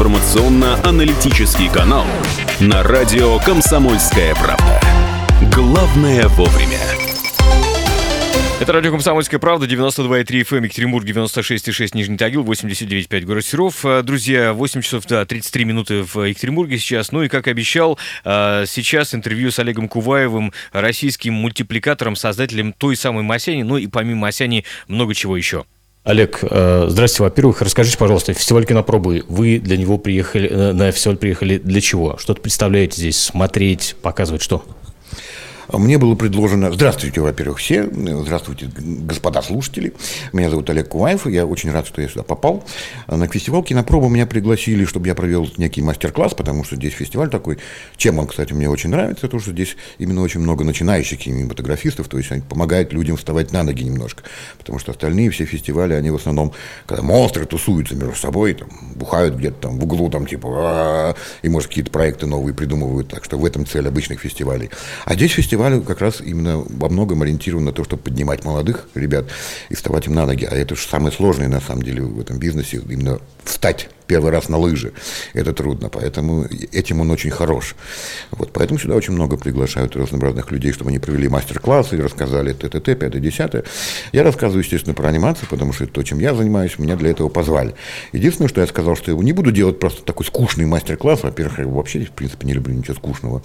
информационно-аналитический канал на радио «Комсомольская правда». Главное вовремя. Это радио «Комсомольская правда», 92,3 FM, Екатеринбург, 96,6 Нижний Тагил, 89,5 город Серов. А, друзья, 8 часов да, 33 минуты в Екатеринбурге сейчас. Ну и, как обещал, а, сейчас интервью с Олегом Куваевым, российским мультипликатором, создателем той самой Масяни, ну и помимо Масяни много чего еще. Олег, э, здрасте, во-первых, расскажите, пожалуйста, фестиваль кинопробы, вы для него приехали, э, на фестиваль приехали для чего? Что-то представляете здесь, смотреть, показывать, что? Мне было предложено... Здравствуйте, во-первых, все. Здравствуйте, господа слушатели. Меня зовут Олег Куваев. Я очень рад, что я сюда попал. На фестиваль кинопробы меня пригласили, чтобы я провел некий мастер-класс, потому что здесь фестиваль такой. Чем он, кстати, мне очень нравится, то, что здесь именно очень много начинающих кинематографистов, то есть они помогают людям вставать на ноги немножко. Потому что остальные все фестивали, они в основном, когда монстры тусуются между собой, там, бухают где-то там в углу, там, типа, и, может, какие-то проекты новые придумывают. Так что в этом цель обычных фестивалей. А здесь фестиваль фестиваль как раз именно во многом ориентирован на то, чтобы поднимать молодых ребят и вставать им на ноги. А это же самое сложное, на самом деле, в этом бизнесе, именно встать первый раз на лыжи. Это трудно, поэтому этим он очень хорош. Вот, поэтому сюда очень много приглашают разнообразных людей, чтобы они провели мастер-классы и рассказали ТТТ, 5 10 Я рассказываю, естественно, про анимацию, потому что это то, чем я занимаюсь, меня для этого позвали. Единственное, что я сказал, что я не буду делать просто такой скучный мастер-класс, во-первых, я вообще, в принципе, не люблю ничего скучного,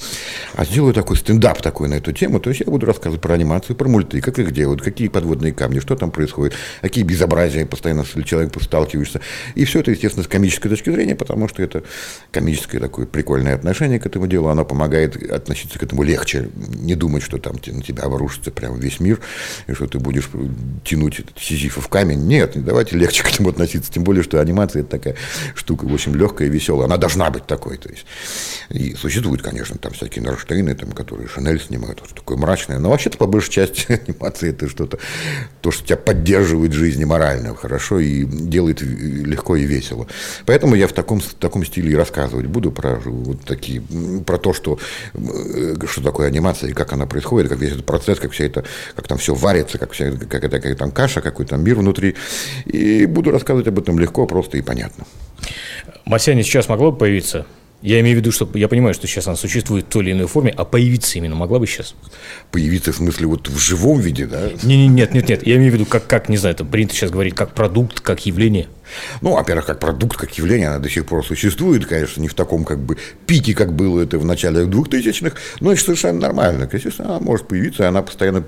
а сделаю такой стендап такой на эту тему, то есть я буду рассказывать про анимацию, про мульты, как их делают, какие подводные камни, что там происходит, какие безобразия постоянно с человеком сталкиваешься. И все это, естественно, с комической точки зрения, потому что это комическое такое прикольное отношение к этому делу, оно помогает относиться к этому легче, не думать, что там на тебя обрушится прям весь мир, и что ты будешь тянуть этот сизифов камень. Нет, давайте легче к этому относиться, тем более, что анимация это такая штука, в общем, легкая и веселая, она должна быть такой, то есть. И существуют, конечно, там всякие Нарштейны, там, которые Шанель снимают, вот такое мрачное, но вообще-то, по большей части, анимация это что-то, то, что тебя поддерживает в морально хорошо и делает легко и весело. Поэтому я в таком, в таком стиле и рассказывать буду про вот такие, про то, что, э, что такое анимация и как она происходит, как весь этот процесс, как все это, как там все варится, как, вся, как это, как там каша, какой там мир внутри. И буду рассказывать об этом легко, просто и понятно. Масяня сейчас могло бы появиться? Я имею в виду, что я понимаю, что сейчас она существует в той или иной форме, а появиться именно могла бы сейчас? Появиться в смысле вот в живом виде, да? Не, не, нет, нет, нет. Я имею в виду, как, как не знаю, это принято сейчас говорить, как продукт, как явление. Ну, во-первых, как продукт, как явление, она до сих пор существует, конечно, не в таком как бы пике, как было это в начале 2000-х, но это совершенно нормально. Естественно, она может появиться, она постоянно...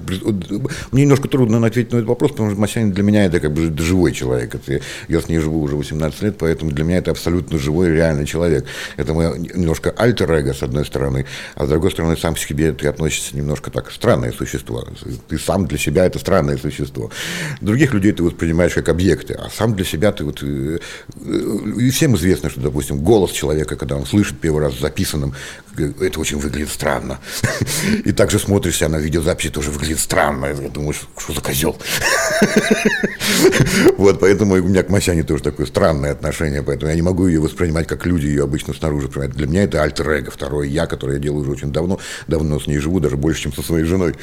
Мне немножко трудно ответить на этот вопрос, потому что Масянин для меня это как бы живой человек. Это, я с ней живу уже 18 лет, поэтому для меня это абсолютно живой, реальный человек. Это мое немножко альтер-эго, с одной стороны, а с другой стороны, сам к себе ты относишься немножко так, странное существо. Ты сам для себя это странное существо. Других людей ты воспринимаешь как объекты, а сам для себя ты вот, э, э, и всем известно, что, допустим, голос человека, когда он слышит первый раз записанным, это очень выглядит странно. И также смотришься на видеозаписи, тоже выглядит странно. И думаешь, что за козел? Вот, поэтому у меня к Масяне тоже такое странное отношение, поэтому я не могу ее воспринимать, как люди ее обычно снаружи понимают. Для меня это альтер эго, второе я, которое я делаю уже очень давно, давно с ней живу, даже больше, чем со своей женой.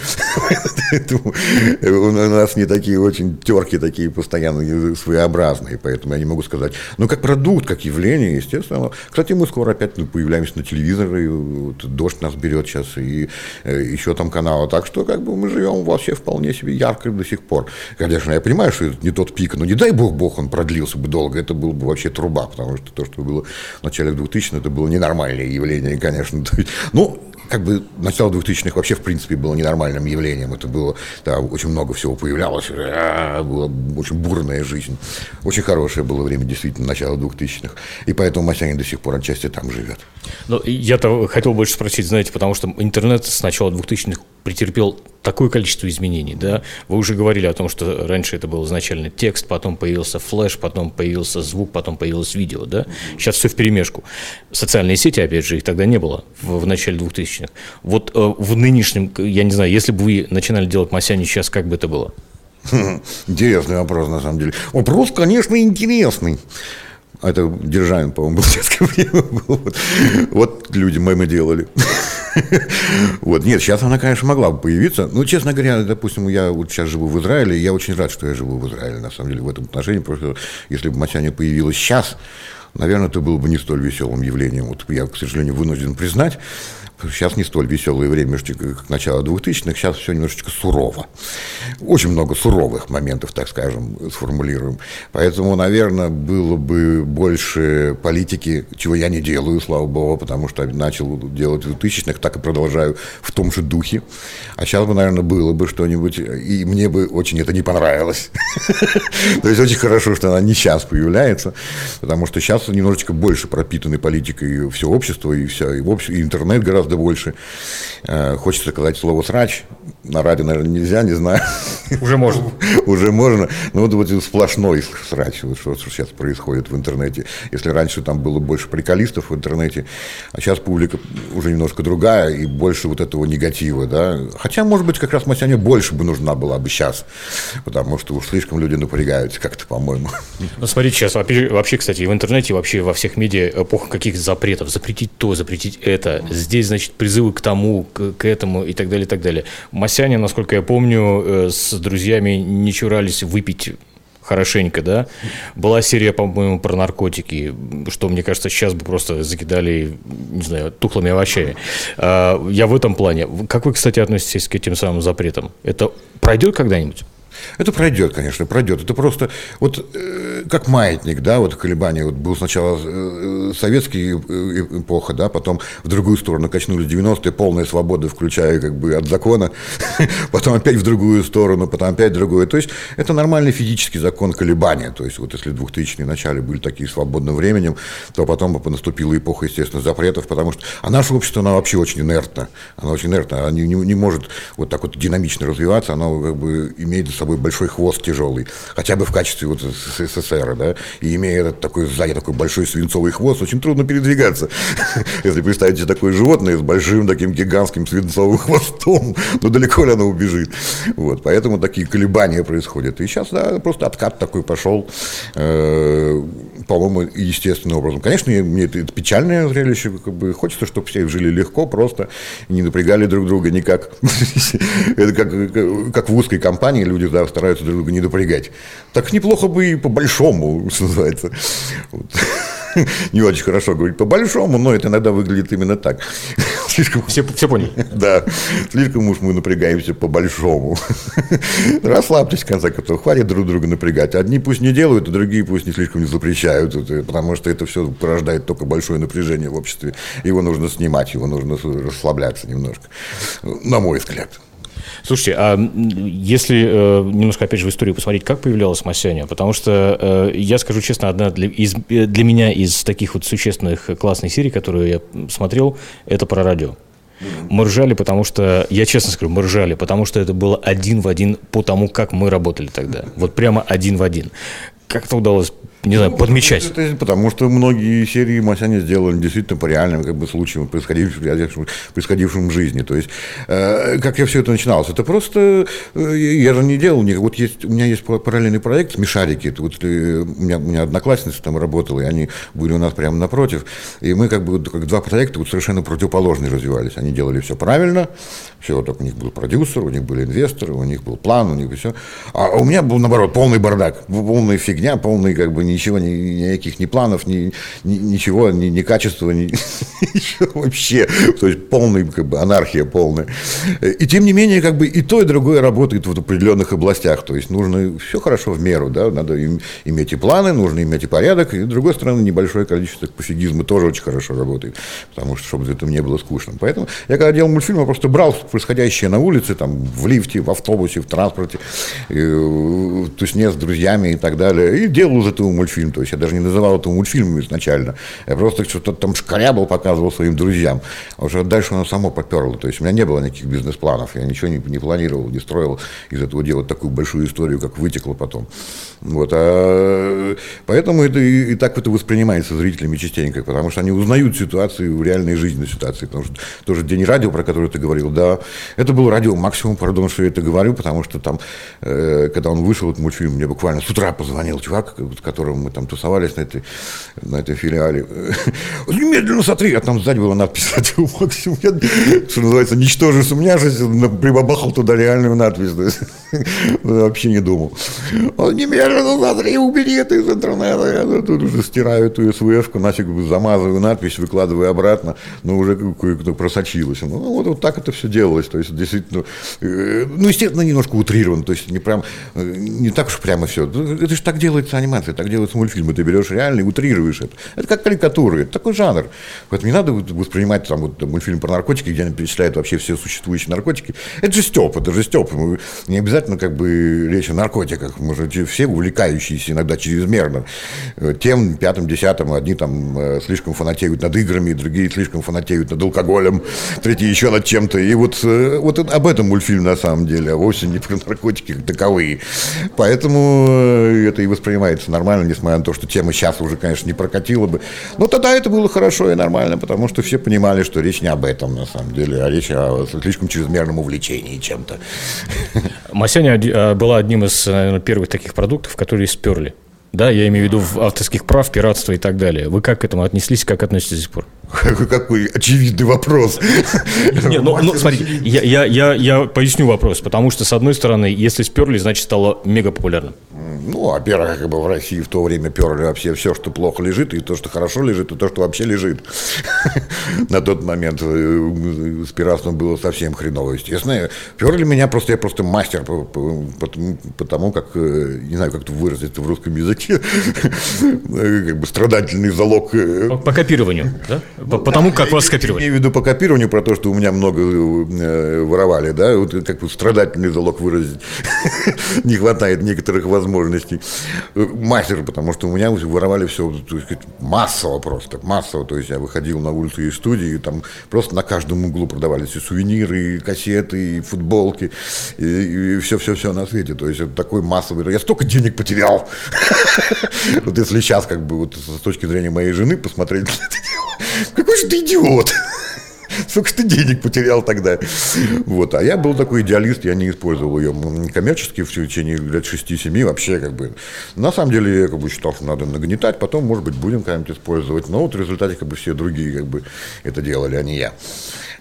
У нас не такие очень терки, такие постоянно своеобразные, поэтому я не могу сказать. Но как продукт, как явление, естественно. Кстати, мы скоро опять ну, появляемся на телевизоре, вот, дождь нас берет сейчас, и э, еще там каналы. Так что как бы мы живем вообще вполне себе ярко до сих пор. Конечно, я понимаю, что это не тот пик, но не дай бог, бог он продлился бы долго, это было бы вообще труба, потому что то, что было в начале 2000 это было ненормальное явление, конечно. Ну, как бы начало 2000-х вообще, в принципе, было ненормальным явлением. Это было, да, очень много всего появлялось, а, была очень бурная жизнь. Очень хорошее было время, действительно, начало 2000-х. И поэтому Масянин до сих пор отчасти там живет. Ну, я-то хотел больше спросить, знаете, потому что интернет с начала 2000-х претерпел такое количество изменений, да? Вы уже говорили о том, что раньше это был изначально текст, потом появился флеш, потом появился звук, потом появилось видео, да? Сейчас все в перемешку. Социальные сети, опять же, их тогда не было в, в начале 2000-х. Вот э, в нынешнем, я не знаю, если бы вы начинали делать Масяни сейчас, как бы это было? Интересный вопрос, на самом деле. Вопрос, конечно, интересный. А это Державин, по-моему, был время. Вот, вот люди мемы делали. Вот, нет, сейчас она, конечно, могла бы появиться. Ну, честно говоря, допустим, я вот сейчас живу в Израиле, я очень рад, что я живу в Израиле, на самом деле, в этом отношении, потому если бы Масяня появилась сейчас, наверное, это было бы не столь веселым явлением. Вот я, к сожалению, вынужден признать, Сейчас не столь веселое время, как начало 2000-х, сейчас все немножечко сурово. Очень много суровых моментов, так скажем, сформулируем. Поэтому, наверное, было бы больше политики, чего я не делаю, слава богу, потому что начал делать в 2000-х, так и продолжаю в том же духе. А сейчас бы, наверное, было бы что-нибудь, и мне бы очень это не понравилось. То есть очень хорошо, что она не сейчас появляется, потому что сейчас немножечко больше пропитаны политикой все общество, и все, и интернет гораздо гораздо больше. Э, хочется сказать слово «срач». На радио, наверное, нельзя, не знаю. Уже можно. Уже можно. Ну, вот, вот сплошной срач, вот что, что сейчас происходит в интернете. Если раньше там было больше приколистов в интернете, а сейчас публика уже немножко другая и больше вот этого негатива, да. Хотя, может быть, как раз Масяне больше бы нужна была бы сейчас, потому что уж слишком люди напрягаются как-то, по-моему. Ну, смотрите, сейчас вообще, кстати, в интернете, вообще во всех медиа эпоха каких запретов. Запретить то, запретить это. Здесь, значит, призывы к тому, к, к этому и так далее, и так далее. Масяне, насколько я помню, э, с друзьями не чурались выпить хорошенько, да. Была серия, по-моему, про наркотики, что, мне кажется, сейчас бы просто закидали, не знаю, тухлыми овощами. А, я в этом плане. Как вы, кстати, относитесь к этим самым запретам? Это пройдет когда-нибудь? Это пройдет, конечно, пройдет. Это просто вот э, как маятник, да, вот колебания. Вот был сначала э, советский э, эпоха, да, потом в другую сторону качнули 90-е, полная свобода, включая как бы от закона, потом опять в другую сторону, потом опять в другую. То есть это нормальный физический закон колебания. То есть вот если 2000-е начале были такие свободным временем, то потом наступила эпоха, естественно, запретов, потому что а наше общество, оно вообще очень инертно. Оно очень инертно, оно не, не, не может вот так вот динамично развиваться, оно как бы имеет за собой большой хвост тяжелый, хотя бы в качестве вот СССР, да, и имея этот такой сзади такой большой свинцовый хвост, очень трудно передвигаться. Если представить себе такое животное с большим таким гигантским свинцовым хвостом, ну далеко ли оно убежит. Вот, поэтому такие колебания происходят. И сейчас, да, просто откат такой пошел, э, по-моему, естественным образом. Конечно, мне это, это печальное зрелище, как бы хочется, чтобы все жили легко, просто, не напрягали друг друга никак. Это как, как в узкой компании люди да, стараются друг друга не напрягать. Так неплохо бы и по-большому, что называется. Вот. Не очень хорошо говорить по-большому, но это иногда выглядит именно так. Слишком... Все, все поняли. Да, слишком уж мы напрягаемся по-большому. Расслабьтесь, в конце концов, хватит друг друга напрягать. Одни пусть не делают, а другие пусть не слишком не запрещают, потому что это все порождает только большое напряжение в обществе. Его нужно снимать, его нужно расслабляться немножко, на мой взгляд. Слушайте, а если э, немножко, опять же, в историю посмотреть, как появлялась Масяня? Потому что, э, я скажу честно, одна для, из, для меня из таких вот существенных классных серий, которые я смотрел, это про радио. Мы ржали, потому что, я честно скажу, мы ржали, потому что это было один в один по тому, как мы работали тогда. Вот прямо один в один. Как это удалось не знаю, подмечать. Это, потому что многие серии Масяня сделаны действительно по реальным как бы, случаям, происходившим, происходившим в жизни. То есть, э, как я все это начиналось, это просто, э, я же не делал, не, вот есть, у меня есть параллельный проект «Смешарики», это вот, э, у, меня, у меня одноклассница там работала, и они были у нас прямо напротив, и мы как бы как два проекта вот совершенно противоположные развивались. Они делали все правильно, все, только у них был продюсер, у них были инвесторы, у них был план, у них все. А у меня был, наоборот, полный бардак, полная фигня, полный как бы ничего, ни, никаких ни планов, ни, ни, ничего, ни, ни качества, ни, ничего вообще. То есть полная как бы, анархия полная. И тем не менее, как бы и то, и другое работает в определенных областях. То есть нужно все хорошо в меру, да, надо иметь и планы, нужно иметь и порядок, и с другой стороны, небольшое количество пофигизма тоже очень хорошо работает, потому что, чтобы это не было скучно. Поэтому я когда делал мультфильм, я просто брал происходящее на улице, там, в лифте, в автобусе, в транспорте, и, в тусне с друзьями и так далее, и делал из этого мультфильм. То есть я даже не называл это мультфильмом изначально. Я просто что-то там шкарябал, показывал своим друзьям. А уже дальше оно само поперло. То есть у меня не было никаких бизнес-планов. Я ничего не, не планировал, не строил из этого делать такую большую историю, как вытекло потом. Вот. А, поэтому это и, и так это воспринимается зрителями частенько, потому что они узнают ситуацию в реальной жизненной ситуации. Потому что тоже День радио, про который ты говорил, да, это был радио максимум, пардон, что я это говорю, потому что там, э, когда он вышел, этот мультфильм, мне буквально с утра позвонил чувак, который которым мы там тусовались на этой, на этой филиале. Немедленно смотри, а там сзади была надпись «Радио Максимум». Я, что называется, ничтоже сумняшись, прибабахал туда реальную надпись. Вообще не думал. Он немедленно смотри, убери это из интернета. Я тут уже стираю эту СВшку, нафиг замазываю надпись, выкладываю обратно, но уже кое-кто просочилось. Ну, вот, вот так это все делалось. То есть, действительно, э, ну, естественно, немножко утрировано. То есть, не прям, э, не так уж прямо все. Это же так делается анимация, так делаются мультфильмы. Ты берешь реально и утрируешь это. Это как карикатуры, это такой жанр. Поэтому не надо воспринимать там вот мультфильм про наркотики, где они перечисляют вообще все существующие наркотики. Это же Степ, это же Степ. Не обязательно как бы речь о наркотиках. Мы же все увлекающиеся иногда чрезмерно. Э, тем, пятым, десятым, одни там э, слишком фанатеют над играми, другие слишком фанатеют над алкоголем, третьи еще над чем-то. И вот, э, вот об этом мультфильм на самом деле, а вовсе не про наркотики таковые. Поэтому это и воспринимается нормально, несмотря на то, что тема сейчас уже, конечно, не прокатила бы. Но тогда это было хорошо и нормально, потому что все понимали, что речь не об этом на самом деле, а речь о слишком чрезмерном увлечении чем-то. Масяня э, была одним из, наверное, первых таких продуктов, которые сперли. Да, я имею в виду авторских прав, пиратство и так далее. Вы как к этому отнеслись, как относитесь до сих пор? Какой очевидный вопрос. Не, ну, ну смотрите, я, я, я, я поясню вопрос, потому что, с одной стороны, если сперли, значит, стало мега популярным. Ну, во-первых, как бы в России в то время перли вообще все, что плохо лежит, и то, что хорошо лежит, и то, что вообще лежит. На тот момент э, с пиратством было совсем хреново, естественно. Перли меня просто, я просто мастер потому, как, э, не знаю, как это выразить в русском языке, как бы страдательный залог. Э, по копированию, да? По, потому как вас скопировали. Я имею в виду по копированию, про то, что у меня много воровали, да, вот как бы страдательный залог выразить. Не хватает некоторых возможностей возможностей. Мастер, потому что у меня воровали все то есть, массово просто, массово. То есть я выходил на улицу из студии, и там просто на каждом углу продавались и сувениры, и кассеты, и футболки, и все-все-все на свете. То есть это такой массовый... Я столько денег потерял. Вот если сейчас как бы вот с точки зрения моей жены посмотреть какой же ты идиот! Сколько ты денег потерял тогда? Вот. А я был такой идеалист, я не использовал ее коммерчески в течение лет 6-7 вообще как бы. На самом деле я как бы считал, что надо нагнетать, потом, может быть, будем как-нибудь использовать. Но вот в результате как бы все другие как бы это делали, а не я.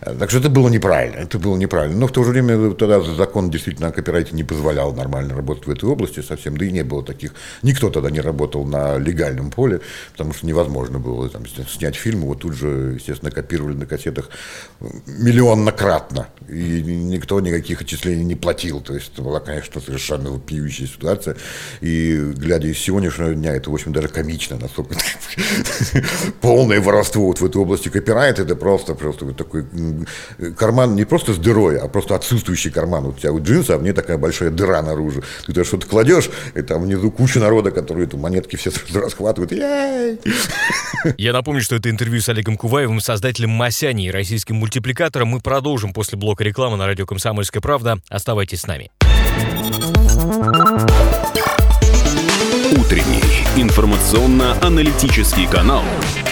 Так что это было неправильно, это было неправильно. Но в то же время тогда закон действительно о копирайте не позволял нормально работать в этой области совсем, да и не было таких. Никто тогда не работал на легальном поле, потому что невозможно было там, снять фильм, вот тут же, естественно, копировали на кассетах миллионнократно, и никто никаких отчислений не платил. То есть это была, конечно, совершенно вопиющая ситуация. И глядя из сегодняшнего дня, это, в общем, даже комично, насколько полное воровство вот в этой области копирайт, это просто, просто такой карман не просто с дырой, а просто отсутствующий карман. Вот у тебя вот джинсы, а мне такая большая дыра наружу. Ты туда что-то кладешь, и там внизу куча народа, которые эту монетки все расхватывают. Я напомню, что это интервью с Олегом Куваевым, создателем Масяни и российским мультипликатором. Мы продолжим после блока рекламы на радио «Комсомольская правда». Оставайтесь с нами. Утренний информационно-аналитический канал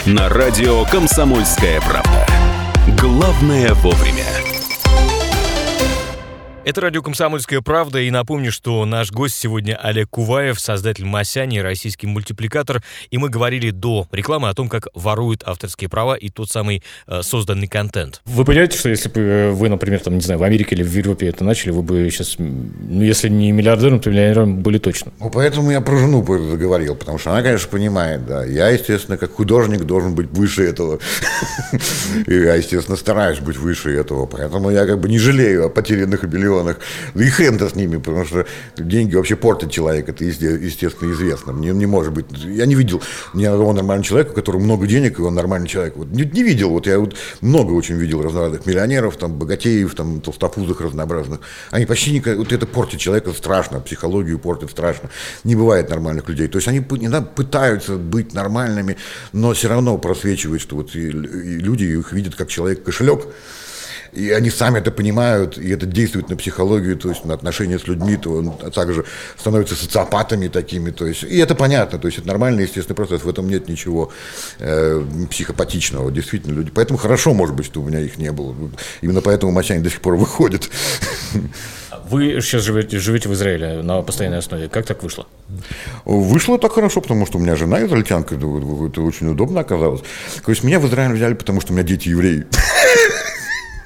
на радио «Комсомольская правда». Главное вовремя. Это радио «Комсомольская правда», и напомню, что наш гость сегодня Олег Куваев, создатель Масяни, российский мультипликатор, и мы говорили до рекламы о том, как воруют авторские права и тот самый э, созданный контент. Вы понимаете, что если бы вы, например, там, не знаю, в Америке или в Европе это начали, вы бы сейчас, ну, если не миллиардером, то миллионером были точно. Ну, поэтому я про жену заговорил, потому что она, конечно, понимает, да. Я, естественно, как художник должен быть выше этого. И я, естественно, стараюсь быть выше этого, поэтому я как бы не жалею о потерянных миллионах миллионах. И хрен-то с ними, потому что деньги вообще портят человека, это естественно известно. Не, не может быть. Я не видел ни одного нормального человека, у которого много денег, и он нормальный человек. Вот, не, не видел. Вот я вот много очень видел разнообразных миллионеров, там, богатеев, там, толстопузых разнообразных. Они почти никак, вот это портит человека страшно, психологию портит страшно. Не бывает нормальных людей. То есть они иногда пытаются быть нормальными, но все равно просвечивают, что вот и, и люди их видят как человек-кошелек, и они сами это понимают, и это действует на психологию, то есть на отношения с людьми, то он также становится социопатами такими, то есть, и это понятно, то есть это нормальный естественный процесс, в этом нет ничего э, психопатичного, действительно люди, поэтому хорошо, может быть, что у меня их не было, именно поэтому Мачань до сих пор выходит. Вы сейчас живете, живете в Израиле на постоянной основе. Как так вышло? Вышло так хорошо, потому что у меня жена израильтянка, это очень удобно оказалось. То есть меня в Израиль взяли, потому что у меня дети евреи.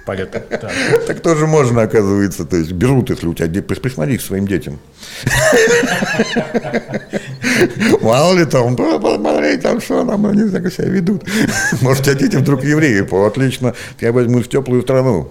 Понятно. Так. так тоже можно, оказывается. То есть берут, если у тебя присмотри к своим детям. Мало ли там, посмотри, там что нам, они так себя ведут. Может, у тебя дети вдруг евреи, отлично, я возьму в теплую страну.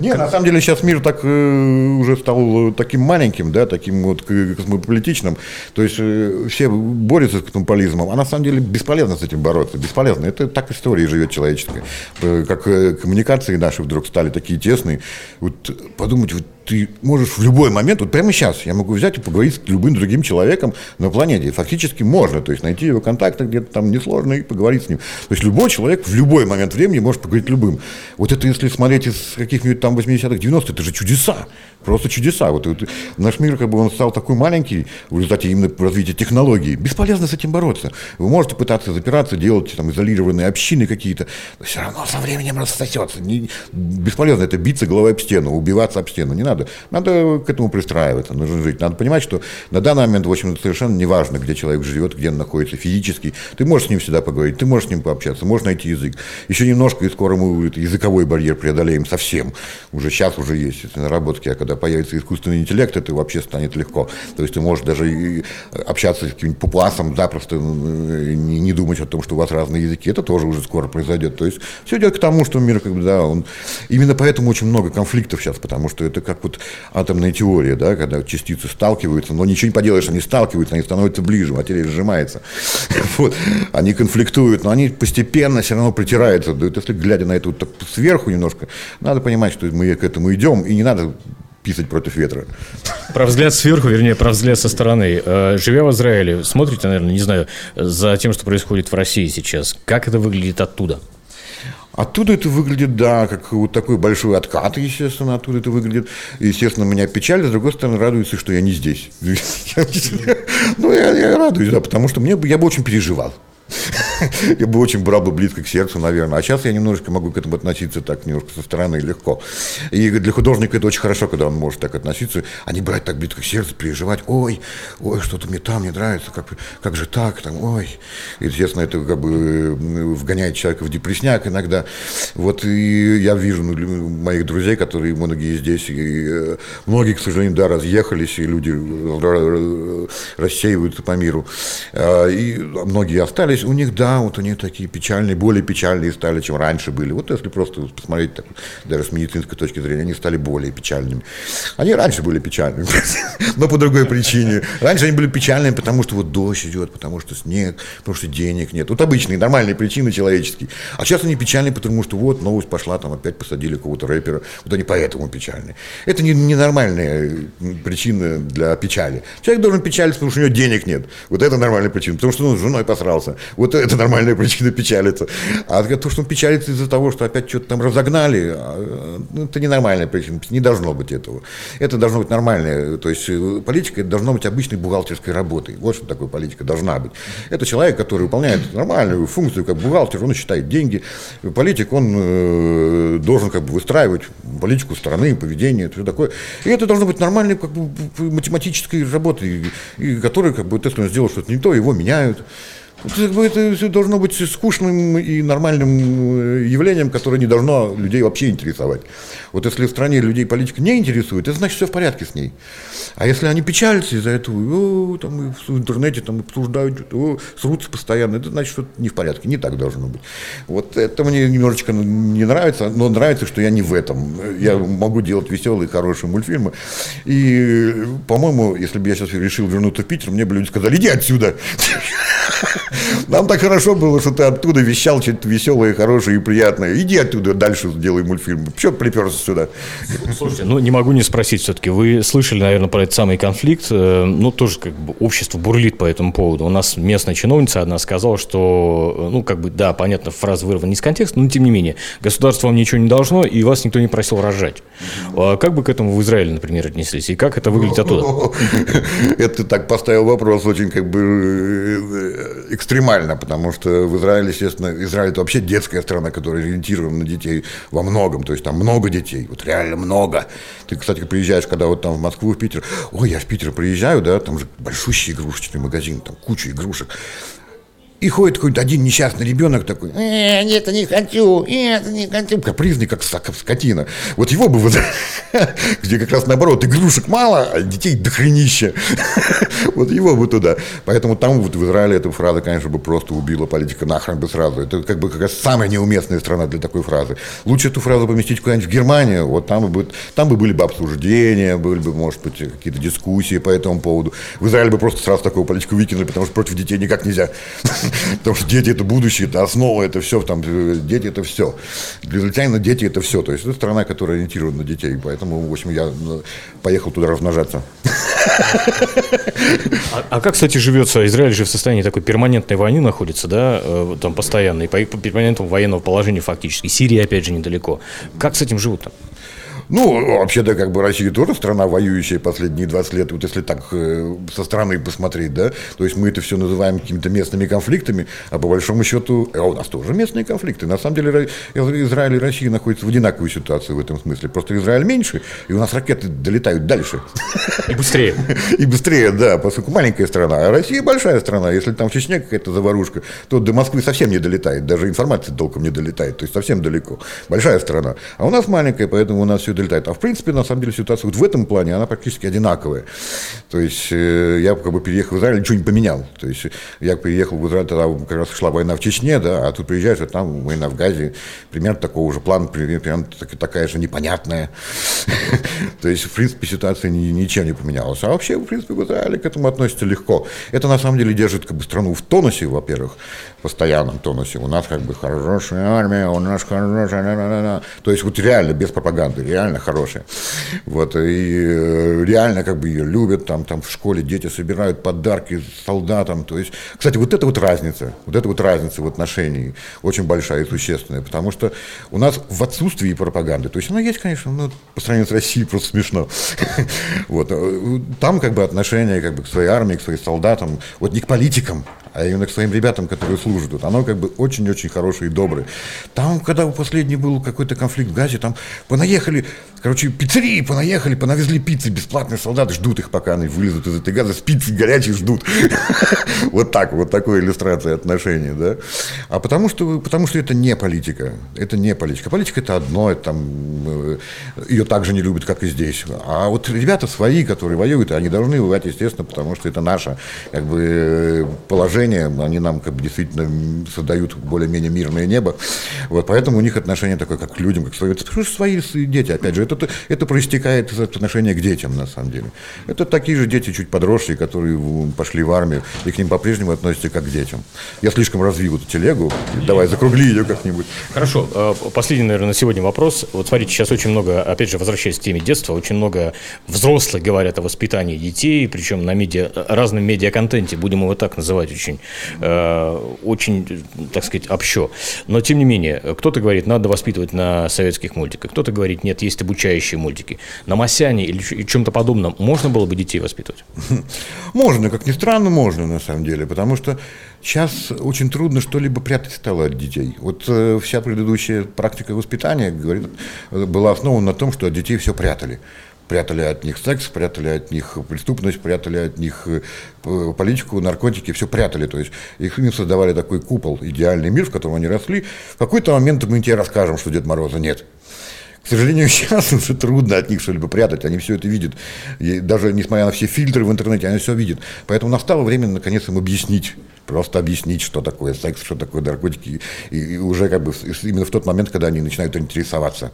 Не, на самом деле сейчас мир так э, уже стал таким маленьким, да, таким вот космополитичным. То есть э, все борются с космополизмом, а на самом деле бесполезно с этим бороться. Бесполезно. Это так история живет человеческая. Э, как коммуникации наши вдруг стали такие тесные. Вот подумать, вот ты можешь в любой момент, вот прямо сейчас я могу взять и поговорить с любым другим человеком на планете. Фактически можно, то есть найти его контакты где-то там несложно и поговорить с ним. То есть любой человек в любой момент времени может поговорить с любым. Вот это если смотреть из каких-нибудь там 80-х, 90-х, это же чудеса. Просто чудеса. Вот, вот наш мир, как бы он стал такой маленький в результате именно развития технологий. Бесполезно с этим бороться. Вы можете пытаться запираться, делать там изолированные общины какие-то, но все равно со временем рассосется. Не, бесполезно это биться головой об стену, убиваться об стену. Не надо. Надо к этому пристраиваться, нужно жить. Надо понимать, что на данный момент, в общем, совершенно не важно, где человек живет, где он находится физически. Ты можешь с ним всегда поговорить, ты можешь с ним пообщаться, можешь найти язык. Еще немножко, и скоро мы языковой барьер преодолеем совсем. Уже сейчас уже есть наработки, а когда появится искусственный интеллект, это вообще станет легко. То есть ты можешь даже общаться с каким-нибудь папуасом, запросто не, не думать о том, что у вас разные языки. Это тоже уже скоро произойдет. То есть все идет к тому, что мир, как бы, да, он... Именно поэтому очень много конфликтов сейчас, потому что это как вот атомная теория, да, когда частицы сталкиваются, но ничего не поделаешь, они сталкиваются, они становятся ближе, материя сжимается. Вот. Они конфликтуют, но они постепенно все равно притираются. Да, если глядя на это вот сверху немножко, надо понимать, что мы к этому идем, и не надо писать против ветра. Про взгляд сверху, вернее, про взгляд со стороны. Э, живя в Израиле, смотрите, наверное, не знаю, за тем, что происходит в России сейчас. Как это выглядит оттуда? Оттуда это выглядит, да, как вот такой большой откат, естественно, оттуда это выглядит. Естественно, меня печаль, с другой стороны, радуется, что я не здесь. Ну, я радуюсь, да, потому что мне, я бы очень переживал. я бы очень брал бы близко к сердцу, наверное. А сейчас я немножечко могу к этому относиться так немножко со стороны легко. И для художника это очень хорошо, когда он может так относиться, а не брать так близко к сердцу, переживать, ой, ой, что-то мне там не нравится, как, как же так, там, ой. И, естественно, это как бы вгоняет человека в депресняк иногда. Вот и я вижу ну, моих друзей, которые многие здесь, и э, многие, к сожалению, да, разъехались, и люди рассеиваются по миру. А, и многие остались, у них, да, вот они такие печальные, более печальные стали, чем раньше были. Вот если просто посмотреть, так, даже с медицинской точки зрения, они стали более печальными. Они раньше были печальными, но по другой причине. Раньше они были печальными, потому что вот дождь идет, потому что снег, потому что денег нет. Вот обычные, нормальные причины человеческие. А сейчас они печальные, потому что вот новость пошла, там опять посадили кого-то рэпера. Вот они поэтому печальные. Это не, не нормальная причина для печали. Человек должен печалиться, потому что у него денег нет. Вот это нормальная причина. Потому что он с женой посрался. Вот это нормальная причина печалиться. А то, что он печалится из-за того, что опять что-то там разогнали, а, ну, это ненормальная причина. Не должно быть этого. Это должно быть нормальное. То есть э, политика это должно быть обычной бухгалтерской работой. Вот что такое политика должна быть. Это человек, который выполняет нормальную функцию как бухгалтер, он считает деньги. Политик, он э, должен как бы выстраивать политику страны, поведение, все такое. И это должно быть нормальной как бы, математической работой, которая, как бы, он сделал что-то не то, его меняют. Это все должно быть скучным и нормальным э, явлением, которое не должно людей вообще интересовать. Вот если в стране людей политика не интересует, это значит все в порядке с ней. А если они печалятся из-за этого, о, там, в интернете там, обсуждают, о, срутся постоянно, это значит, что не в порядке, не так должно быть. Вот это мне немножечко не нравится, но нравится, что я не в этом. Я могу делать веселые, хорошие мультфильмы. И, по-моему, если бы я сейчас решил вернуться в Питер, мне бы люди сказали, иди отсюда. Нам так хорошо было, что ты оттуда вещал что-то веселое, хорошее и приятное. Иди оттуда дальше сделай мультфильм. Что приперся сюда? Слушайте, ну не могу не спросить все-таки. Вы слышали, наверное, про этот самый конфликт. Э, ну, тоже как бы общество бурлит по этому поводу. У нас местная чиновница одна сказала, что, э, ну, как бы, да, понятно, фраза вырвана из контекста, но тем не менее, государство вам ничего не должно, и вас никто не просил рожать. А как бы к этому в Израиле, например, отнеслись? И как это выглядит оттуда? Это так поставил вопрос очень как бы экстремально, потому что в Израиле, естественно, Израиль это вообще детская страна, которая ориентирована на детей во многом, то есть там много детей, вот реально много. Ты, кстати, приезжаешь, когда вот там в Москву, в Питер, ой, я в Питер приезжаю, да, там же большущий игрушечный магазин, там куча игрушек. И ходит какой-то один несчастный ребенок такой, э, нет, не хочу, нет, не хочу, капризный, как, как скотина. Вот его бы, где как раз наоборот, игрушек мало, а детей дохренища. Вот его бы туда. Поэтому там вот в Израиле эта фраза, конечно, бы просто убила политика нахрен бы сразу. Это как бы как раз самая неуместная страна для такой фразы. Лучше эту фразу поместить куда-нибудь в Германию, вот там бы, там бы были бы обсуждения, были бы, может быть, какие-то дискуссии по этому поводу. В Израиле бы просто сразу такую политику выкинули, потому что против детей никак нельзя. Потому что дети это будущее, это основа, это все, там, дети это все. Для израильтянина дети это все. То есть это страна, которая ориентирована на детей. Поэтому, в общем, я ну, поехал туда размножаться. А, а как, кстати, живется? Израиль же в состоянии такой перманентной войны находится, да, э, там постоянно, и по перманентному военного положения фактически. Сирия, опять же, недалеко. Как с этим живут там? Ну, вообще-то, как бы Россия тоже страна, воюющая последние 20 лет, вот если так э, со стороны посмотреть, да, то есть мы это все называем какими-то местными конфликтами, а по большому счету, а у нас тоже местные конфликты. На самом деле Израиль и Россия находятся в одинаковой ситуации в этом смысле. Просто Израиль меньше, и у нас ракеты долетают дальше. И быстрее. И быстрее, да, поскольку маленькая страна, а Россия большая страна. Если там в Чечне какая-то заварушка, то до Москвы совсем не долетает, даже информация толком не долетает, то есть совсем далеко. Большая страна. А у нас маленькая, поэтому у нас все долетает. А в принципе, на самом деле, ситуация вот в этом плане, она практически одинаковая. То есть э, я как бы переехал в Израиль, ничего не поменял. То есть я приехал в Израиль, тогда как раз шла война в Чечне, да, а тут приезжаешь, а там война в Газе, примерно такого же плана, примерно такая же непонятная. То есть, в принципе, ситуация ничем не поменялась. А вообще, в принципе, в Израиле к этому относится легко. Это, на самом деле, держит как бы страну в тонусе, во-первых, постоянном тонусе. У нас как бы хорошая армия, у нас хорошая... То есть, вот реально, без пропаганды, реально хорошая. Вот, и э, реально как бы ее любят, там, там в школе дети собирают подарки солдатам. То есть, кстати, вот это вот разница, вот это вот разница в отношении очень большая и существенная, потому что у нас в отсутствии пропаганды, то есть она есть, конечно, но по сравнению с Россией просто смешно. Вот, э, там как бы отношение как бы к своей армии, к своим солдатам, вот не к политикам, а именно к своим ребятам, которые служат. Вот оно как бы очень-очень хорошее и доброе. Там, когда последний был какой-то конфликт в Газе, там понаехали, короче, пиццерии понаехали, понавезли пиццы, бесплатные солдаты ждут их, пока они вылезут из этой газы, с пиццей горячей ждут. Вот так, вот такой иллюстрация отношений, да. А потому что, потому что это не политика, это не политика. Политика это одно, это там, э, ее так же не любят, как и здесь. А вот ребята свои, которые воюют, они должны воевать, естественно, потому что это наше, как бы, положение они нам как бы действительно создают более-менее мирное небо. Вот, поэтому у них отношение такое, как к людям, как свои. Это свои дети, опять же, это, это проистекает из отношения к детям, на самом деле. Это такие же дети, чуть подросшие, которые пошли в армию, и к ним по-прежнему относятся как к детям. Я слишком развил эту телегу, давай закругли ее как-нибудь. Хорошо, э, последний, наверное, на сегодня вопрос. Вот смотрите, сейчас очень много, опять же, возвращаясь к теме детства, очень много взрослых говорят о воспитании детей, причем на медиа, разном медиаконтенте, будем его так называть, очень очень, э, очень, так сказать, общо. Но, тем не менее, кто-то говорит, надо воспитывать на советских мультиках, кто-то говорит, нет, есть обучающие мультики. На Масяне или чем-то подобном можно было бы детей воспитывать? Можно, как ни странно, можно, на самом деле, потому что сейчас очень трудно что-либо прятать стало от детей. Вот э, вся предыдущая практика воспитания говорит, была основана на том, что от детей все прятали прятали от них секс, прятали от них преступность, прятали от них э, политику, наркотики, все прятали. То есть их им создавали такой купол, идеальный мир, в котором они росли. В какой-то момент мы тебе расскажем, что Дед Мороза нет. К сожалению, сейчас уже трудно от них что-либо прятать, они все это видят. И даже несмотря на все фильтры в интернете, они все видят. Поэтому настало время, наконец, им объяснить, просто объяснить, что такое секс, что такое наркотики, и, и уже как бы именно в тот момент, когда они начинают интересоваться.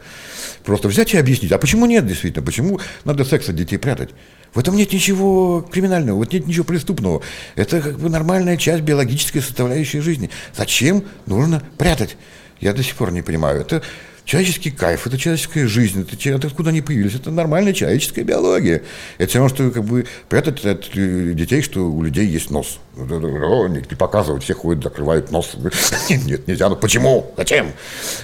Просто взять и объяснить, а почему нет действительно, почему надо секс от детей прятать? В этом нет ничего криминального, вот нет ничего преступного. Это как бы нормальная часть биологической составляющей жизни. Зачем нужно прятать? Я до сих пор не понимаю. Это Человеческий кайф, это человеческая жизнь, это, это откуда они появились, это нормальная человеческая биология. Это все равно, что как бы прятать от детей, что у людей есть нос. Не показывать, все ходят, закрывают нос. Нет, нет, нельзя. Ну почему? Зачем?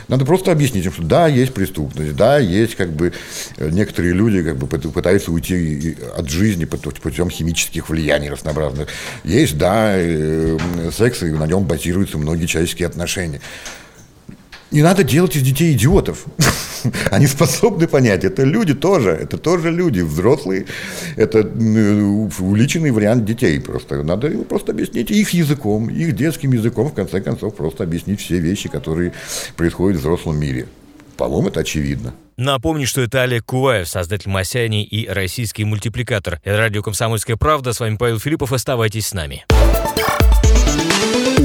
Надо просто объяснить им, что да, есть преступность, да, есть как бы некоторые люди как бы пытаются уйти от жизни путем химических влияний разнообразных. Есть, да, э, секс, и на нем базируются многие человеческие отношения. Не надо делать из детей идиотов. Они способны понять. Это люди тоже. Это тоже люди. Взрослые. Это увеличенный вариант детей просто. Надо его просто объяснить их языком, их детским языком, в конце концов, просто объяснить все вещи, которые происходят в взрослом мире. По-моему, это очевидно. Напомню, что это Олег Куваев, создатель Масяни и российский мультипликатор. Это радио «Комсомольская правда». С вами Павел Филиппов. Оставайтесь с нами.